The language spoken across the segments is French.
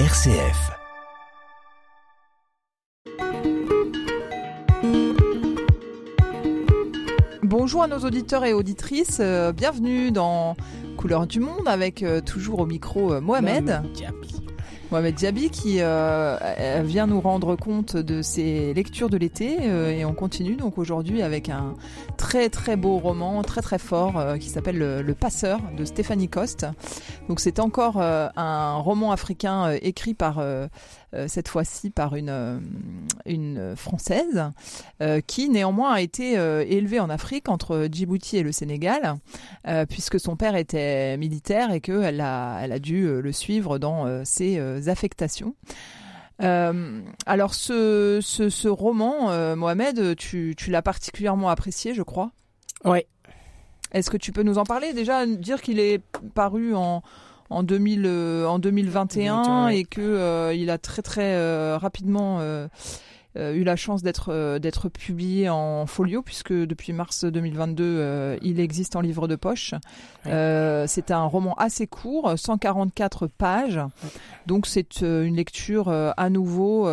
RCF. Bonjour à nos auditeurs et auditrices, euh, bienvenue dans Couleur du Monde avec euh, toujours au micro euh, Mohamed. Mohamed Diaby qui euh, vient nous rendre compte de ses lectures de l'été euh, et on continue donc aujourd'hui avec un très très beau roman très très fort euh, qui s'appelle le, le, Passeur de Stéphanie Coste. Donc c'est encore euh, un roman africain euh, écrit par cette fois-ci par une, une française qui néanmoins a été élevée en Afrique entre Djibouti et le Sénégal puisque son père était militaire et qu'elle a, elle a dû le suivre dans ses affectations. Euh, alors ce, ce, ce roman, euh, Mohamed, tu, tu l'as particulièrement apprécié, je crois? Oui. Est-ce que tu peux nous en parler? Déjà, dire qu'il est paru en, en, 2000, euh, en 2021 et que euh, il a très très euh, rapidement eu la chance d'être d'être publié en folio puisque depuis mars 2022 euh, il existe en livre de poche. Ouais. c'est un roman assez court, 144 pages. Donc c'est une lecture à nouveau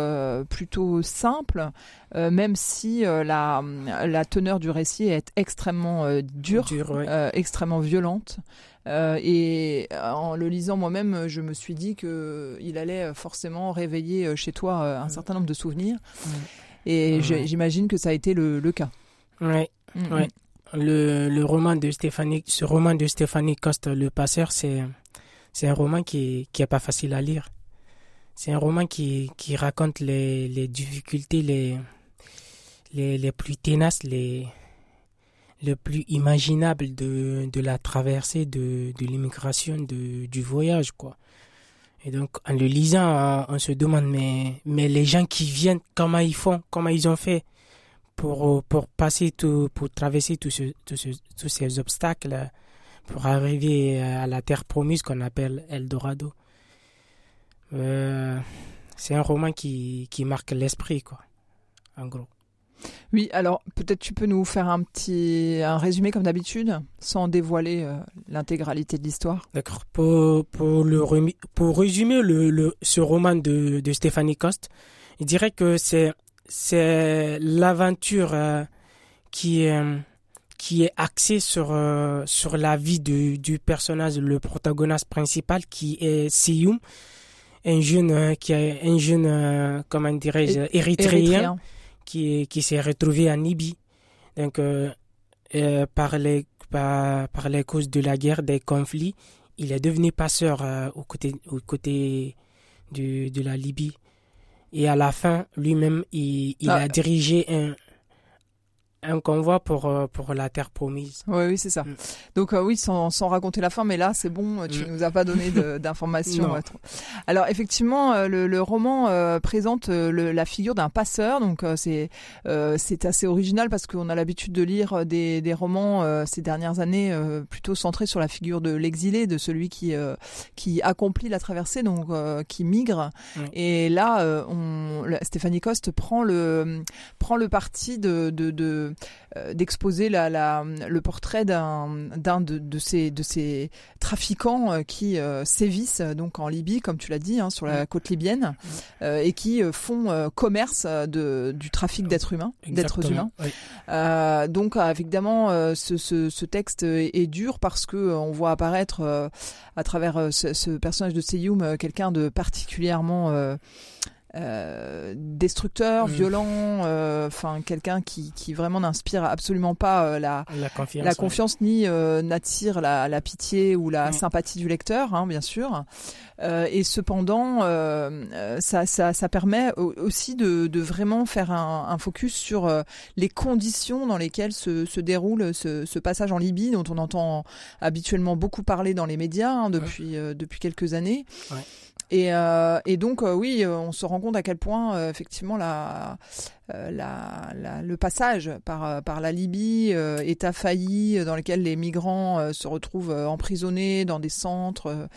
plutôt simple, même si la la teneur du récit est extrêmement dure, Dur, ouais. extrêmement violente. Euh, et en le lisant moi-même, je me suis dit que il allait forcément réveiller chez toi un certain nombre de souvenirs. Mmh. Et mmh. j'imagine que ça a été le, le cas. Oui, mmh. ouais. Le, le, roman de Stéphanie, ce roman de Stéphanie Coste, Le Passeur, c'est c'est un roman qui qui est pas facile à lire. C'est un roman qui qui raconte les les difficultés les les les plus ténaces, les le plus imaginable de, de la traversée de, de l'immigration, du voyage, quoi. Et donc, en le lisant, on, se demande, mais, mais les gens qui viennent, comment ils font, comment ils ont fait pour, pour passer tout, pour traverser tous ce, tout ces obstacles, pour arriver à la terre promise qu'on appelle Eldorado. Euh, c'est un roman qui, qui marque l'esprit, quoi, en gros. Oui, alors peut-être tu peux nous faire un petit un résumé comme d'habitude, sans dévoiler euh, l'intégralité de l'histoire. D'accord. Pour, pour, le, pour résumer le, le, ce roman de, de Stéphanie Coste, je dirais que c'est c'est l'aventure euh, qui est qui est axée sur euh, sur la vie de, du personnage, le protagoniste principal qui est Seyum, un jeune qui est un jeune comment dirais-je érythréen. érythréen qui, qui s'est retrouvé en Libye. Donc, euh, euh, par, les, par, par les causes de la guerre, des conflits, il est devenu passeur euh, aux côtés, aux côtés de, de la Libye. Et à la fin, lui-même, il, il ah. a dirigé un, un convoi pour euh, pour la terre promise. Oui, oui, c'est ça. Mm. Donc euh, oui, sans, sans raconter la fin, mais là, c'est bon, tu mm. nous as pas donné d'informations. Alors effectivement, euh, le, le roman euh, présente le, la figure d'un passeur. Donc c'est c'est assez original parce qu'on a l'habitude de lire des, des romans ces dernières années plutôt centrés sur la figure de l'exilé, de celui qui qui accomplit la traversée, donc qui migre. Mm. Et là, on, Stéphanie Coste prend le prend le parti de, de, de euh, d'exposer la, la, le portrait d'un d'un de, de, ces de ces trafiquants euh, qui euh, sévissent donc en Libye comme tu l'as dit hein, sur la côte libyenne et qui font commerce de du trafic d'êtres humains d'êtres humains. oui. donc évidemment ce, ce, ce, texte est, est, dur parce que on voit apparaître à travers ce, ce, personnage de Seyoum quelqu'un de particulièrement euh, destructeur, mmh. violent, euh, enfin quelqu'un qui, qui vraiment n'inspire absolument pas euh, la, la confiance, la confiance ouais. ni euh, n'attire la, la, pitié ou la mmh. sympathie du lecteur, hein, bien sûr. Euh, et cependant, ça, ça, ça, permet aussi de, de vraiment faire un, un focus sur les conditions dans lesquelles se, se déroule ce, ce, passage en Libye, dont on entend habituellement beaucoup parler dans les médias hein, depuis, ouais. depuis quelques années. Ouais. Et, euh, et, donc, euh, oui, on se rend compte à quel point, euh, effectivement, la, la, la, le passage par, par la Libye, état failli dans lequel les migrants se retrouvent emprisonnés dans des centres,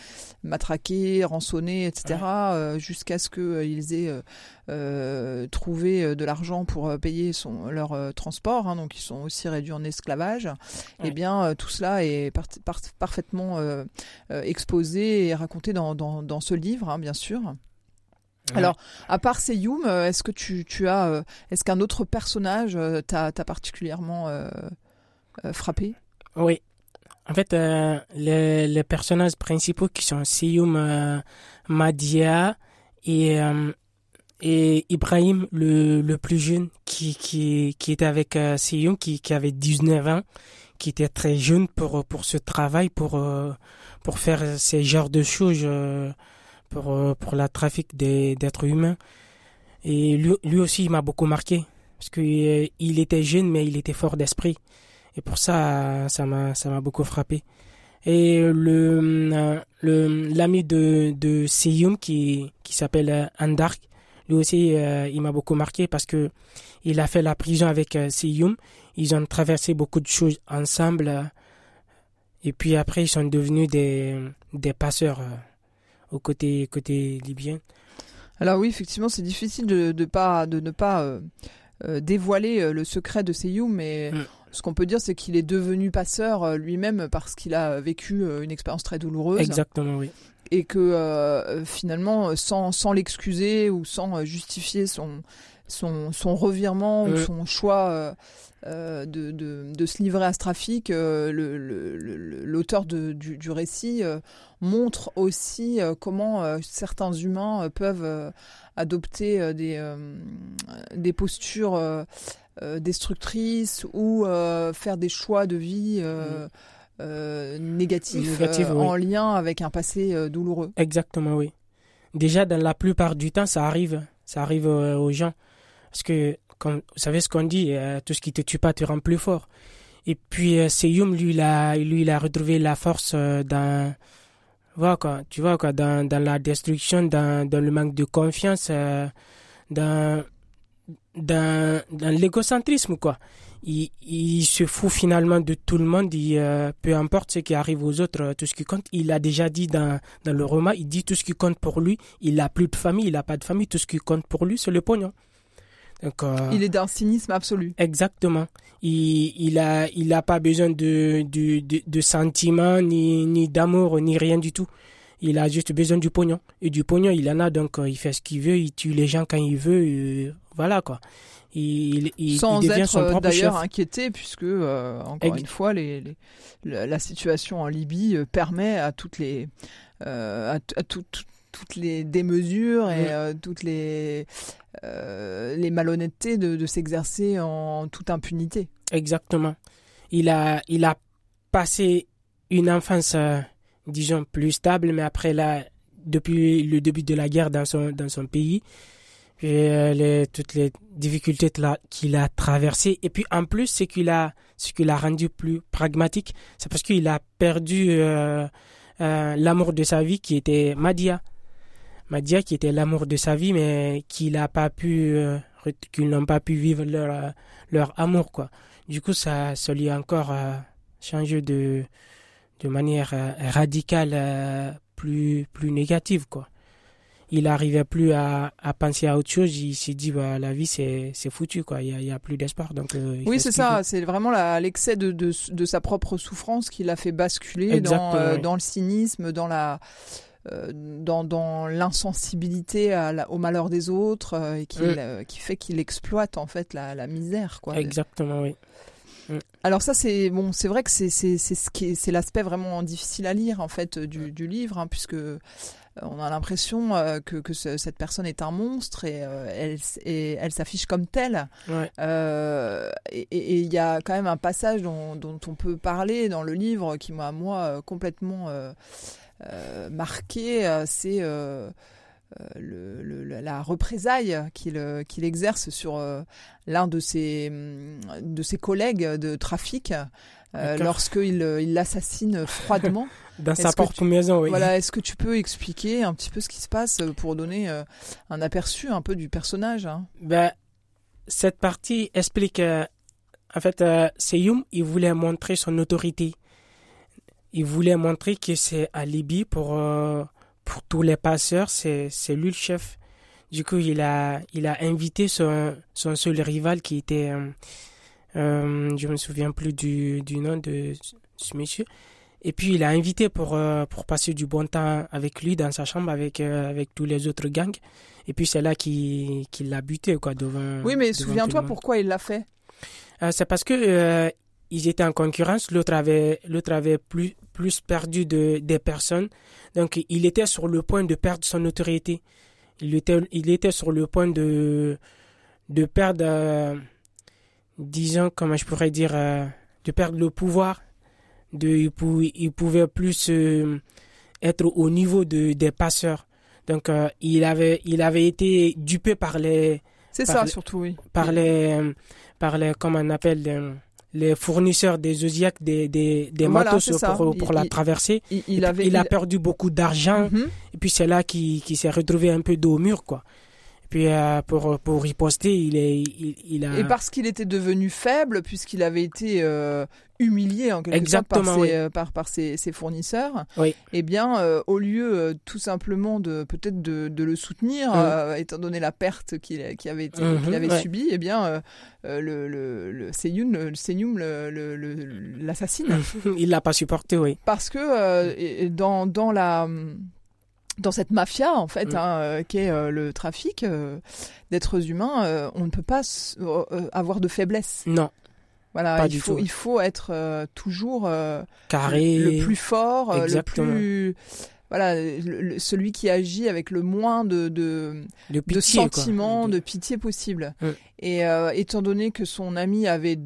matraqués, rançonnés, etc., ouais. jusqu'à ce qu'ils aient euh, trouvé de l'argent pour payer son, leur euh, transport, hein, donc ils sont aussi réduits en esclavage, ouais. et bien euh, tout cela est par, par, parfaitement exposé et raconté dans, dans, dans ce livre, hein, bien sûr. Alors, à part Seyum, est-ce que tu, tu as, est-ce qu'un autre personnage t'a particulièrement frappé? Oui. En fait, les, les, personnages principaux qui sont Seyum, Madia et et Ibrahim, le, le plus jeune, qui, qui, qui était avec euh, qui, qui avait 19 ans, qui était très jeune pour, pour ce travail, pour, euh, pour faire ces genres de choses, euh, pour, euh, pour la trafic d'êtres humains. Et lui, lui aussi, il m'a beaucoup marqué, parce qu'il il était jeune, mais il était fort d'esprit. Et pour ça, ça m'a, beaucoup frappé. Et le, le, l'ami de, de qui, qui s'appelle Andark, lui aussi, euh, il m'a beaucoup marqué parce que il a fait la prison avec euh. Ils ont traversé beaucoup de choses ensemble. et puis après, ils sont devenus des, des passeurs euh, au côté, côté libyen. Alors oui, effectivement, c'est difficile de, de, pas, de ne pas dévoiler le secret de Seyum, mais mm. ce qu'on peut dire, c'est qu'il est devenu passeur lui-même parce qu'il a vécu une expérience très douloureuse. Exactement, oui et que euh, finalement, sans, sans l'excuser ou sans euh, justifier son, son, son revirement ou son choix euh, de, de, de, se livrer à ce trafic, l'auteur du, du, récit montre aussi comment certains humains peuvent adopter des, des postures destructrices ou faire des choix de vie. Euh, négatif, euh, en lien avec un passé euh, douloureux. Exactement, oui. Déjà, dans la plupart du temps, ça arrive. Ça arrive aux gens. Parce que, vous savez ce qu'on dit, tout ce qui te tue pas te rend plus fort. Et puis, Seyum, lui, il a, lui, il a retrouvé la force dans, voilà, quoi, tu vois, quoi, dans, la destruction, dans, le manque de confiance, dans, dans, l'égocentrisme, quoi il, se fout finalement de tout le monde. Euh, peu importe ce qui arrive aux autres, euh, tout ce qui compte. Il a déjà dit dans, dans le roman, il dit tout ce qui compte pour lui. Il n'a plus de famille, il n'a pas de famille. Tout ce qui compte pour lui, c'est le pognon. Donc, euh, il est d'un cynisme absolu. Exactement. Il, il a, il a pas besoin de, de, de, de sentiments, ni, ni d'amour, ni rien du tout. Il a juste besoin du pognon. Et du pognon, il en a, donc il fait ce qu'il veut, il tue les gens quand il veut. voilà quoi il, il, sans il être euh, d'ailleurs inquiété puisque euh, encore une fois les, la situation en Libye euh, permet à toutes les à, toutes les démesures et mm. toutes les les malhonnêtetés de, s'exercer en toute impunité. Exactement. Il a il a passé une enfance disons plus stable mais après là depuis le début de la guerre dans son dans son pays euh, les, toutes les difficultés qu'il a traversées. Et puis en plus, ce qu'il a, ce a rendu plus pragmatique, c'est parce qu'il a perdu euh, euh, l'amour de sa vie qui était Madia. Madia qui était l'amour de sa vie, mais qu'il n'a pas pu, qu'ils n'ont pas pu vivre leur, leur amour, quoi. Du coup, ça, ça lui a encore changé de, de manière radicale, plus, plus négative, quoi il n'arrivait plus à, à, penser à autre chose. Il s'est dit, bah, la vie, c'est, c'est foutu, quoi. Il n'y a, a, plus d'espoir. Donc, euh, oui, c'est ça. C'est vraiment l'excès de, de, de, sa propre souffrance qui l'a fait basculer dans, euh, dans le cynisme, dans la. Euh, dans, dans l'insensibilité au malheur des autres et qui, mm. qui fait qu'il exploite en fait la, la misère quoi. Exactement oui. Mm. Alors ça c'est bon c'est vrai que c'est c'est c'est ce qui c'est l'aspect vraiment difficile à lire en fait du, du livre hein, puisque on a l'impression euh, que, que cette personne est un monstre et euh, elle, et elle s'affiche comme telle. Euh, et il y a quand même un passage dont, dont, on peut parler dans le livre qui m'a moi complètement marqué, c'est le, le, la représaille qu'il qu'il exerce sur l'un de ses, de ses collègues de trafic euh, lorsqu'il il l'assassine froidement. Dans sa propre maison, oui. Voilà, est-ce que tu peux expliquer un petit peu ce qui se passe pour donner euh, un aperçu un peu du personnage hein? Ben, Cette partie explique, euh, en fait, euh, Seyum, il voulait montrer son autorité. Il voulait montrer que c'est à Libye pour, pour tous les passeurs, c'est lui le chef. Du coup, il a, il a invité son, son seul rival qui était, je me souviens plus du, du nom de ce monsieur, Et puis il a invité pour euh, pour passer du bon temps avec lui dans sa chambre avec euh, avec tous les autres gangs. Et puis c'est là qu'il l'a buté quoi devant. Oui, mais souviens-toi pourquoi il l'a fait. Euh, c'est parce que ils étaient en concurrence. L'autre avait l'autre avait plus plus perdu de des personnes. Donc il était sur le point de perdre son autorité. Il était il était sur le point de de perdre disons comment je pourrais dire de perdre le pouvoir de, il, pouvait plus euh, être au niveau de, des passeurs. Donc, euh, il, avait, il avait été dupé par les. C'est ça, surtout, oui. Par les, par les, comment on appelle, les, fournisseurs des des, des, des matos pour, pour la traversée. Il, avait, il, a perdu beaucoup d'argent. Mhm. Et puis, c'est là qu'il s'est retrouvé un peu dos au mur, quoi. Et puis euh, pour pour riposter, il est il, a et parce qu'il était devenu faible puisqu'il avait été euh, humilié en quelque sorte par ses, euh, par, par ses, ses fournisseurs. Oui. Eh bien, au lieu tout simplement de peut-être de, de, le soutenir, mm. étant donné la perte qu'il avait été, avait subie, eh bien le le l'assassine. il l'a pas supporté, oui. Parce que dans dans la dans cette mafia en fait, mm. hein, euh, qui est euh, le trafic euh, d'êtres humains, on ne peut pas avoir de faiblesse. Non. Voilà, il faut il faut être toujours carré, le, plus fort, le plus voilà, celui qui agit avec le moins de, de, de, sentiments, de pitié possible. Et euh, étant donné que son ami avait,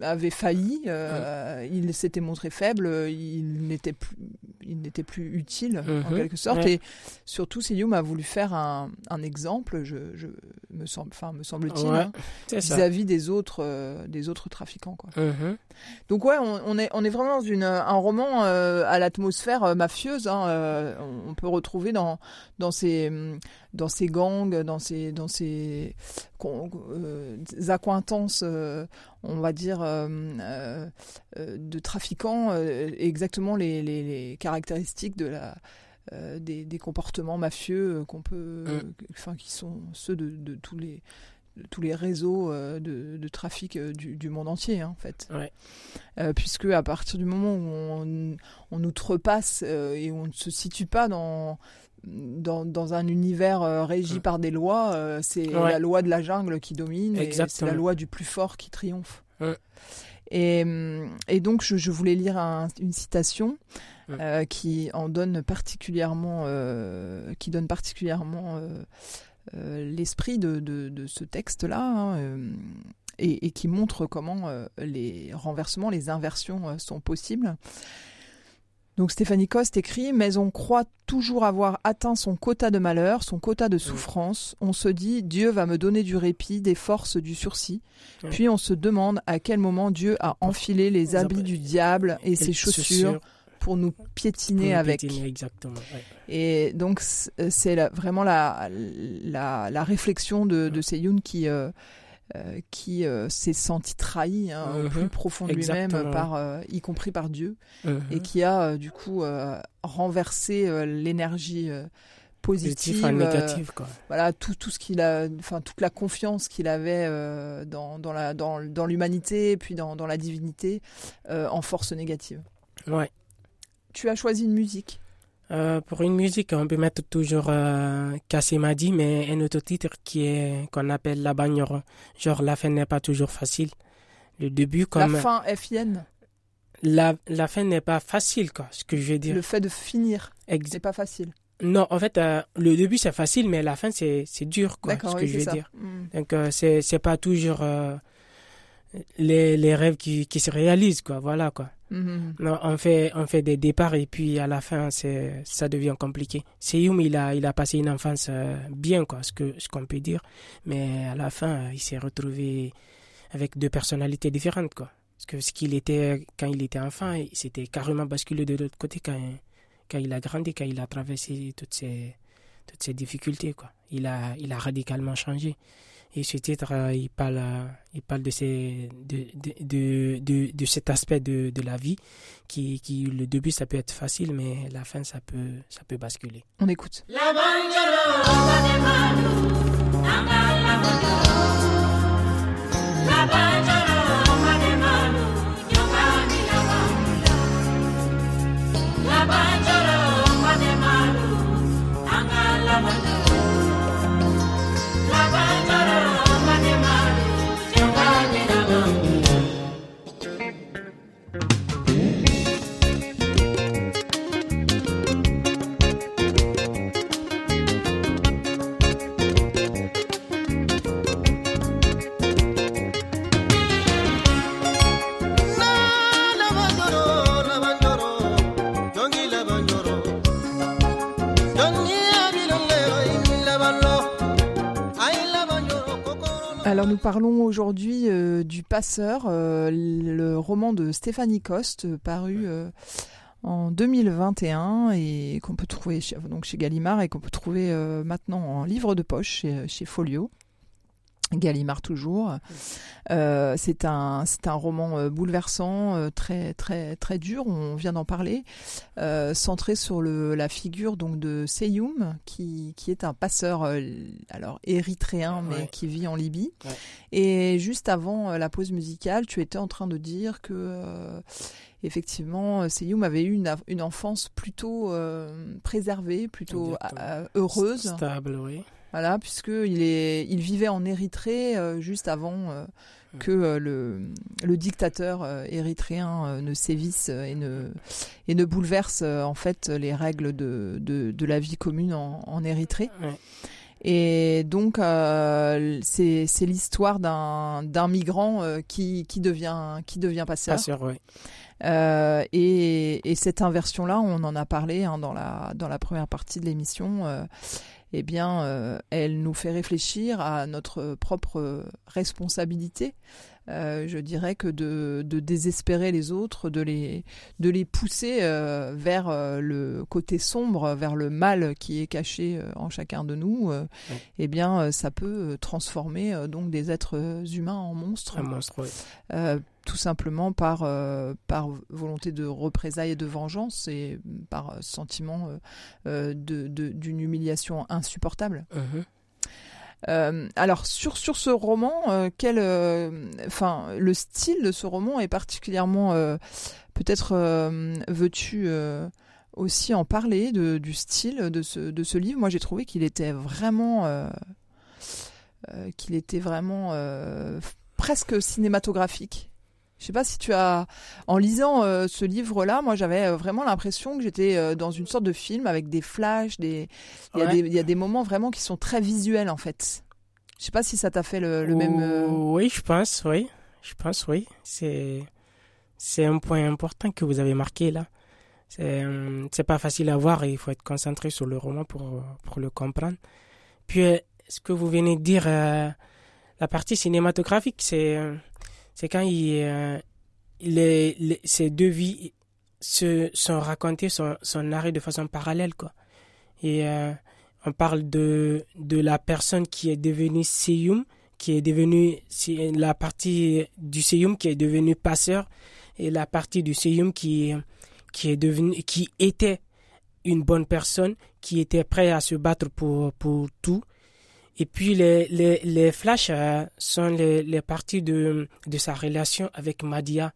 avait failli, euh, il s'était montré faible, il n'était plus, il n'était plus utile en mhm. quelque sorte. Et surtout, Seyum a voulu faire un, un exemple, je, je me semble, enfin me semble-t-il, hein, vis-à-vis des autres, euh, des autres trafiquants. Quoi. Mhm. Donc ouais, on, on, est, on est vraiment dans une, un roman à l'atmosphère mafieuse. Hein, on peut retrouver dans, dans ces dans ces gangs, dans ces, dans ces euh, accointances, euh, on va dire, euh, de trafiquants, exactement les, les, caractéristiques de la, des, des, comportements mafieux qu'on peut, mm. qui sont ceux de, de tous les tous les réseaux de, de trafic du, du, monde entier hein, en fait. Puisque à partir du moment où on, on outrepasse et on ne se situe pas dans dans, dans, un univers euh, régi mm. par des lois, euh, c'est la loi de la jungle qui domine et c'est la loi du plus fort qui triomphe. Et, et, donc, je, je voulais lire une citation euh, qui en donne particulièrement, qui donne particulièrement l'esprit de, de, de, ce texte-là. Hein, et, et, qui montre comment les renversements, les inversions sont possibles. Donc Stéphanie Coste écrit Mais on croit toujours avoir atteint son quota de malheur, son quota de souffrance. On se dit Dieu va me donner du répit, des forces, du sursis. Puis on se demande à quel moment Dieu a enfilé les habits du diable et ses chaussures pour nous piétiner avec. Et donc c'est vraiment la, la, la, réflexion de, de Seyun qui, euh, euh, qui euh, s'est senti trahi hein, au mhm. plus profond de lui-même, par, euh, y compris par Dieu, mhm. et qui a du coup renversé l'énergie positive, négative, quoi. voilà tout, tout ce qu'il a, enfin toute la confiance qu'il avait dans, dans, la dans, dans l'humanité puis dans, dans la divinité en force négative. Ouais. Tu as choisi une musique. Euh, pour une musique, on peut mettre toujours euh, Kassimadi, mais un autre titre qui est qu'on appelle La Bagnore. Genre, la fin n'est pas toujours facile. Le début, comme. La fin FIN la, la fin n'est pas facile, quoi, ce que je veux dire. Le fait de finir, c'est pas facile. Non, en fait, euh, le début c'est facile, mais la fin c'est dur, quoi, ce que je veux dire. Hmm. Donc, euh, c'est pas toujours euh, les, les rêves qui, qui se réalisent, quoi, voilà, quoi. Non, on fait, on fait des départs et puis à la fin, ça devient compliqué. Seyoum, il a, il a passé une enfance euh, bien, quoi, ce que, ce qu'on peut dire. Mais à la fin, il s'est retrouvé avec deux personnalités différentes, quoi. Parce que ce qu'il était quand il était enfant, c'était carrément basculé de l'autre côté quand, quand il a grandi, quand il a traversé toutes ces, toutes ces difficultés, quoi. Il a, il a radicalement changé. Et ce titre, euh, il parle, euh, il parle de, ces, de, de, de, de, cet aspect de, de la vie qui, qui, le début, ça peut être facile, mais la fin, ça peut, ça peut basculer. On écoute. Alors nous parlons aujourd'hui euh, du Passeur, euh, le roman de Stéphanie Coste, paru euh, en 2021 et qu'on peut trouver chez, donc chez Gallimard et qu'on peut trouver maintenant en livre de poche chez Folio. Gallimard toujours. Euh, c'est un c'est un roman euh, bouleversant, euh, très très très dur. On vient d'en parler, centré sur le la figure donc de Seyoum qui qui est un passeur alors érythréen mais qui vit en Libye. Et juste avant la pause musicale, tu étais en train de dire que effectivement, Seyoum avait eu une, une enfance plutôt préservée, plutôt heureuse. Stable, oui. Voilà, puisqu'il il vivait en Érythrée euh, juste avant euh, mm. que euh, le, le, dictateur érythréen ne sévisse et ne, et ne bouleverse en fait les règles de, de, la vie commune en, en Érythrée. Et donc, c'est l'histoire d'un migrant qui, qui, devient, qui devient passeur. Passeur, oui. et, et, cette inversion-là, on en a parlé hein, dans, la, dans la première partie de l'émission eh bien, euh, elle nous fait réfléchir à notre propre responsabilité. Euh, je dirais que de, désespérer les autres, de les, de les pousser euh, vers le côté sombre, vers le mal qui est caché en chacun de nous, eh bien, ça peut transformer donc des êtres humains en monstres. Un monstre, tout simplement par, euh, par volonté de représailles et de vengeance et par sentiment euh, euh, de, d'une humiliation insupportable. Uh-huh. alors sur, sur ce roman, quel, enfin le style de ce roman est particulièrement, peut-être veux-tu aussi en parler de, du style de ce, de ce livre? Moi j'ai trouvé qu'il était vraiment, qu'il était vraiment presque cinématographique. Je sais pas si tu as, en lisant euh, ce livre-là, moi j'avais euh, vraiment l'impression que j'étais euh, dans une sorte de film avec des flashs, des, il y, a des, il y a des moments vraiment qui sont très visuels en fait. Je sais pas si ça t'a fait le, le même. Oui, je pense, oui, je pense, oui. C'est, c'est un point important que vous avez marqué là. C'est, c'est pas facile à voir et il faut être concentré sur le roman pour, pour le comprendre. Puis, ce que vous venez de dire, la partie cinématographique, c'est c'est quand il, euh, les, ces deux vies se sont racontées, sont, sont narrées de façon parallèle, quoi. Et euh, on parle de, de la personne qui est devenue Seyum, qui est devenue la partie du Seyum qui est devenue passeur, et la partie du Seyum qui, qui est devenu, qui était une bonne personne, qui était prêt à se battre pour, pour tout, et puis les, les, les flashs euh, sont les, les parties de, de sa relation avec Madia.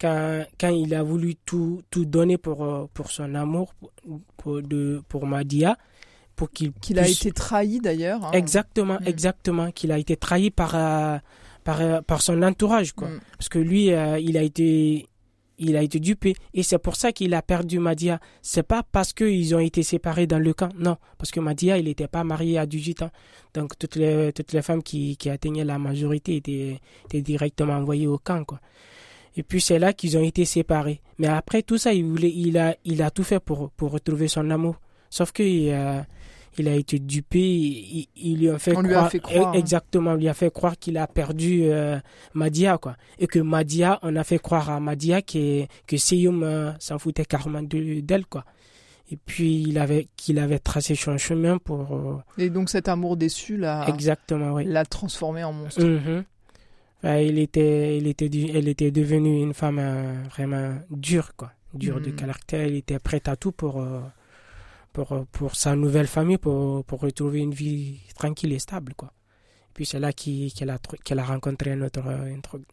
Quand, quand il a voulu tout, tout donner pour, euh, pour son amour pour, de, pour Madia, pour qu'il qu'il a été trahi d'ailleurs. Hein. Exactement, mm. exactement, qu'il a été trahi par, euh, par, par son entourage. Quoi. Mm. Parce que lui, il a été il a été dupé et c'est pour ça qu'il a perdu Madia. C'est pas parce qu'ils ont été séparés dans le camp, non, parce que Madia il n'était pas marié à 18 ans. Donc toutes les toutes les femmes qui, qui atteignaient la majorité étaient, directement envoyées au camp quoi. Et puis c'est là qu'ils ont été séparés. Mais après tout ça, il voulait il a il a tout fait pour pour retrouver son amour. Sauf que euh, il a été dupé, il, lui a fait, croire, hein. exactement, lui a fait croire qu'il a perdu euh, Madia quoi, et que Madia, on a fait croire à Madia que que Seyoum euh, s'en foutait carrément d'elle quoi. Et puis il avait qu'il avait tracé son chemin pour. Euh, et donc cet amour déçu là. Exactement, oui. L'a transformé en monstre. Mm-hmm. il était, il était, elle était devenue une femme vraiment dure quoi, dure de mm. caractère. Il était prête à tout pour pour, pour sa nouvelle famille, pour, pour retrouver une vie tranquille et stable. Quoi. Puis c'est là qu'elle a, qu'elle a rencontré un autre,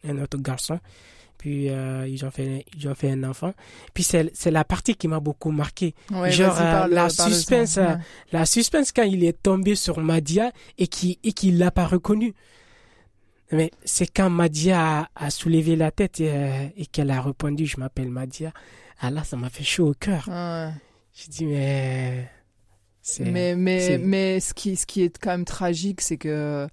un autre garçon. Puis euh, ils ont fait ils ont fait un enfant. Puis c'est la partie qui m'a beaucoup marqué. Genre euh, la suspense euh, la suspense quand il est tombé sur Madia et qui et qu'il l'a pas reconnu. Mais c'est quand Madia a, soulevé la tête et, et qu'elle a répondu je m'appelle Madia. Ah là ça m'a fait chaud au cœur. J'ai dit mais mais mais mais ce qui ce qui est quand même tragique c'est que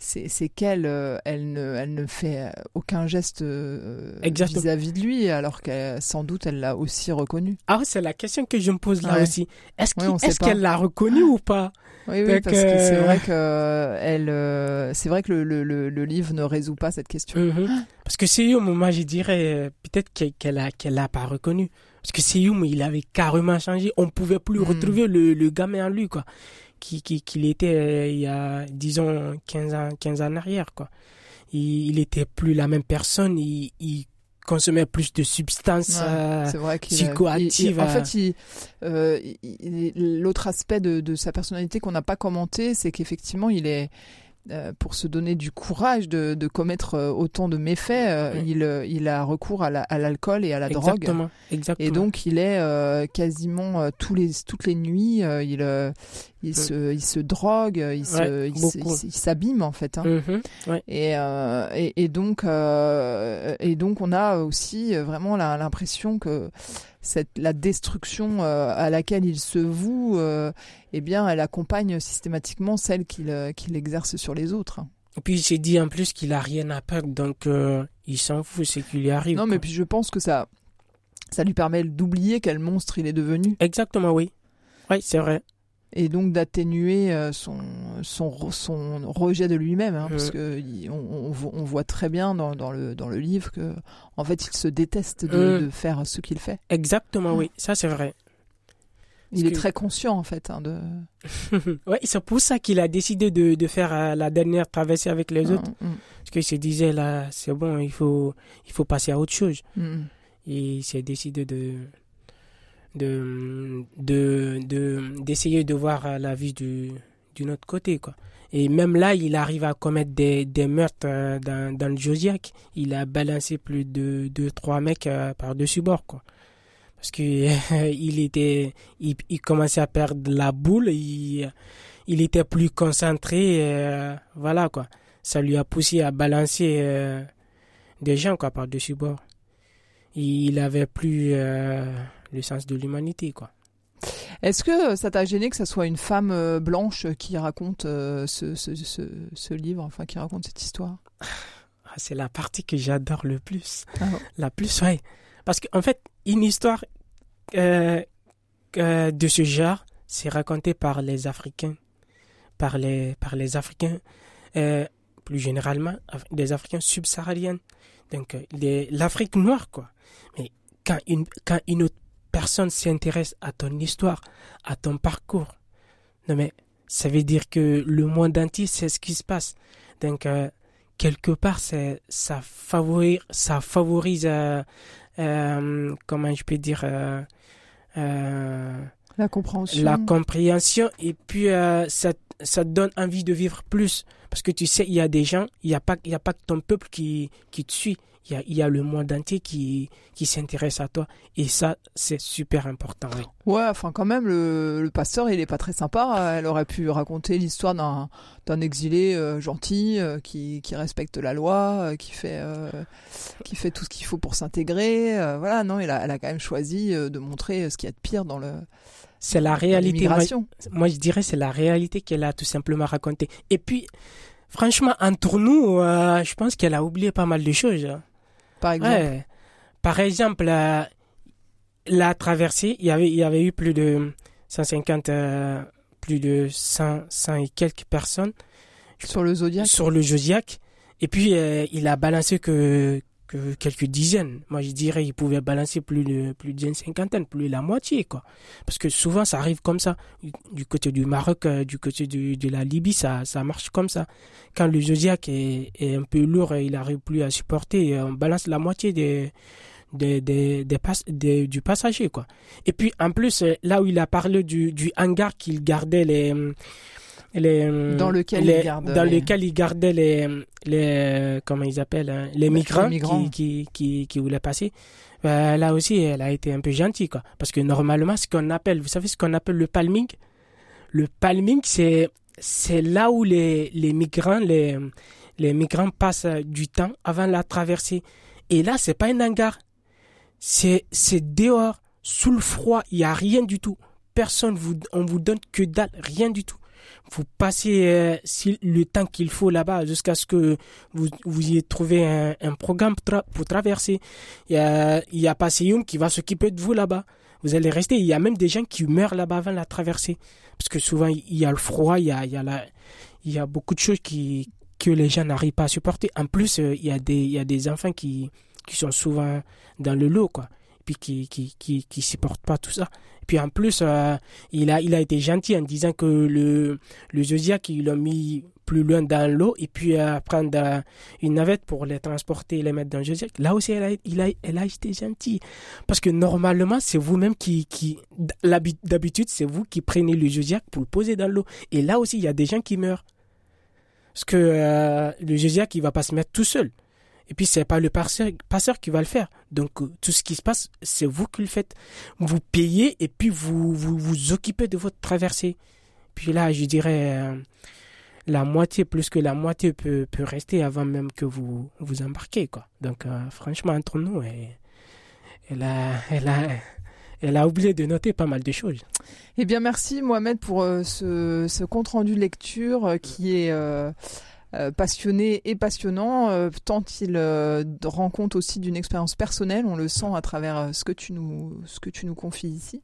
c'est qu'elle euh, elle ne, elle ne fait euh, aucun geste euh, vis-à-vis de lui, alors que sans doute elle l'a aussi reconnu. Ah, c'est la question que je me pose là aussi. Est-ce qu'elle l'a reconnu ou pas? Oui, oui parce que c'est vrai que elle, c'est vrai que le, le, le, livre ne résout pas cette question. Mhm. Parce que Seyoum, moi je dirais peut-être qu'elle qu'elle l'a pas reconnu. Parce que Seyoum, il avait carrément changé. On pouvait plus hmm. retrouver le, le gamin en lui, quoi qu'il qui, était euh, il y a, disons, 15 ans, 15 ans en arrière, quoi. Il, il était plus la même personne, il, il consommait plus de substances ouais, psychoactives. en fait, euh, l'autre aspect de, de, sa personnalité qu'on n'a pas commenté, c'est qu'effectivement, il est euh, pour se donner du courage de, de commettre euh, autant de méfaits, euh, il, il a recours à l'alcool et à la drogue. Exactement. Et donc il est quasiment tous les, toutes les nuits, il, il, se, il se drogue, il s'abîme en fait. Hein. Mm-hmm. et, et, et, donc, et donc on a aussi vraiment l'impression que cette, la destruction euh, à laquelle il se voue, euh, eh bien, elle accompagne systématiquement celle qu'il euh, exerce sur les autres. Et puis il s'est dit en plus qu'il a rien à perdre, donc il s'en fout, c'est qu'il y arrive. Non, mais puis je pense que ça, ça lui permet d'oublier quel monstre il est devenu. Exactement, oui. Oui, c'est vrai et donc d'atténuer euh, son, son, son rejet de lui-même, hein, parce que on, on, voit très bien dans, dans, le, dans le livre que en fait il se déteste de, de faire ce qu'il fait. Exactement, oui, ça c'est vrai. Il est très conscient en fait hein, de. ouais, c'est pour ça qu'il a décidé de, de faire euh, la dernière traversée avec les autres, mm, mm. parce qu'il se disait là c'est bon, il faut il faut passer à autre chose. Mm, et il s'est décidé de de de d'essayer de, voir la vie du d'une autre côté quoi. Et même là il arrive à commettre des, des meurtres euh, dans, dans le Josiac. Il a balancé plus de deux trois mecs euh, par dessus bord quoi. Parce que il était il, il, commençait à perdre la boule il il était plus concentré euh, voilà quoi. Ça lui a poussé à balancer des gens quoi par dessus bord. Il avait plus le sens de l'humanité, quoi. Est-ce que ça t'a gêné que ce soit une femme euh, blanche qui raconte euh, ce, ce, ce, livre, enfin qui raconte cette histoire? Ah, C'est la partie que j'adore le plus. Ah la plus, ouais. Parce qu'en fait, une histoire euh, de ce genre, c'est raconté par les Africains, par les, par les Africains, plus généralement, des Africains subsahariens. Donc, l'Afrique noire, quoi. Mais quand une, quand une autre personne s'intéresse à ton histoire, à ton parcours. Non mais ça veut dire que le monde entier sait ce qui se passe. Donc euh, quelque part c'est ça favorise ça favorise euh, euh, comment je peux dire la compréhension la compréhension et puis ça ça te donne envie de vivre plus parce que tu sais il y a des gens il y a pas il y a pas que ton peuple qui qui te suit il y a, il y a le monde entier qui, qui s'intéresse à toi. Et ça, c'est super important. Ouais, enfin quand même, le, le, pasteur, il est pas très sympa. Elle aurait pu raconter l'histoire d'un, d'un exilé euh, gentil euh, qui, qui respecte la loi, euh, qui fait qui fait tout ce qu'il faut pour s'intégrer. voilà, non, elle a, elle a quand même choisi de montrer ce qu'il y a de pire dans le c'est la réalité. Moi, moi, je dirais c'est la réalité qu'elle a tout simplement racontée. Et puis, franchement, entre nous, je pense qu'elle a oublié pas mal de choses. Hein. Par exemple Par exemple, la, traversée, il y, avait, il y avait eu plus de 150, euh, plus de 100, 100 et quelques personnes. Sur le Zodiac Sur le Zodiac. Et puis, euh, il a balancé que, que quelques dizaines. Moi, je dirais il pouvait balancer plus de plus d'une cinquantaine, plus de la moitié, quoi. Parce que souvent, ça arrive comme ça. Du côté du Maroc, euh, du côté de la Libye, ça, ça marche comme ça. Quand le Zodiac est, est un peu lourd et il n'arrive plus à supporter, euh, on balance la moitié des, des, des, du passager, quoi. Et puis, en plus, euh, là où il a parlé du, du hangar qu'il gardait les, les, dans lequel il garde dans lequel il gardait les les comment ils appellent hein, les migrants, Qui, qui, qui voulaient passer. Bah, là aussi elle a été un peu gentille quoi. Parce que normalement ce qu'on appelle vous savez ce qu'on appelle le palming? Le palming c'est c'est là où les les migrants les les migrants passent du temps avant la traversée. Et là c'est pas un hangar. C'est c'est dehors. Sous le froid il y a rien du tout. Personne vous on vous donne que dalle rien du tout vous passez euh, le temps qu'il faut là-bas jusqu'à ce que vous, vous ayez trouvé un, programme pour, traverser. Il y a, il y a qui va s'occuper de vous là-bas. Vous allez rester. Il y a même des gens qui meurent là-bas avant la traversée. Parce que souvent, il y a le froid, il y a, il y a, y beaucoup de choses que les gens n'arrivent pas à supporter. En plus, euh, il y a des, il y a des enfants qui, qui sont souvent dans le lot, quoi. Puis qui, qui, qui, qui supportent pas tout ça puis en plus, euh, il, a, il a été gentil en disant que le, le Zodiac, il l'a mis plus loin dans l'eau et puis euh, prendre euh, une navette pour les transporter et les mettre dans le Zodiac. Là aussi, elle a, il a, été gentille. Parce que normalement, c'est vous-même qui, qui d'habitude, c'est vous qui prenez le Zodiac pour le poser dans l'eau. Et là aussi, il y a des gens qui meurent. Parce que le Zodiac, il va pas se mettre tout seul. Et puis, c'est pas le passeur, qui va le faire. Donc, euh, tout ce qui se passe, c'est vous qui le faites. Vous payez et puis vous vous, vous occupez de votre traversée. Puis là, je dirais, euh, la moitié, plus que la moitié peut, peut rester avant même que vous vous embarquez, quoi. Donc, euh, franchement, entre nous, elle, elle, a, elle, a, elle a oublié de noter pas mal de choses. Eh bien, merci Mohamed pour ce, ce compte-rendu lecture qui est euh, passionné et passionnant, euh, tant il euh, rend compte aussi d'une expérience personnelle, on le sent à travers ce que tu nous, ce que tu nous confies ici.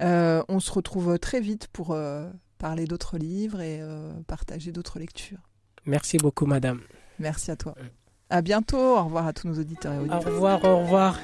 on se retrouve très vite pour parler d'autres livres et partager d'autres lectures. Merci beaucoup, madame. Merci à toi. À bientôt. Au revoir à tous nos auditeurs et auditeurs. Au revoir, au revoir.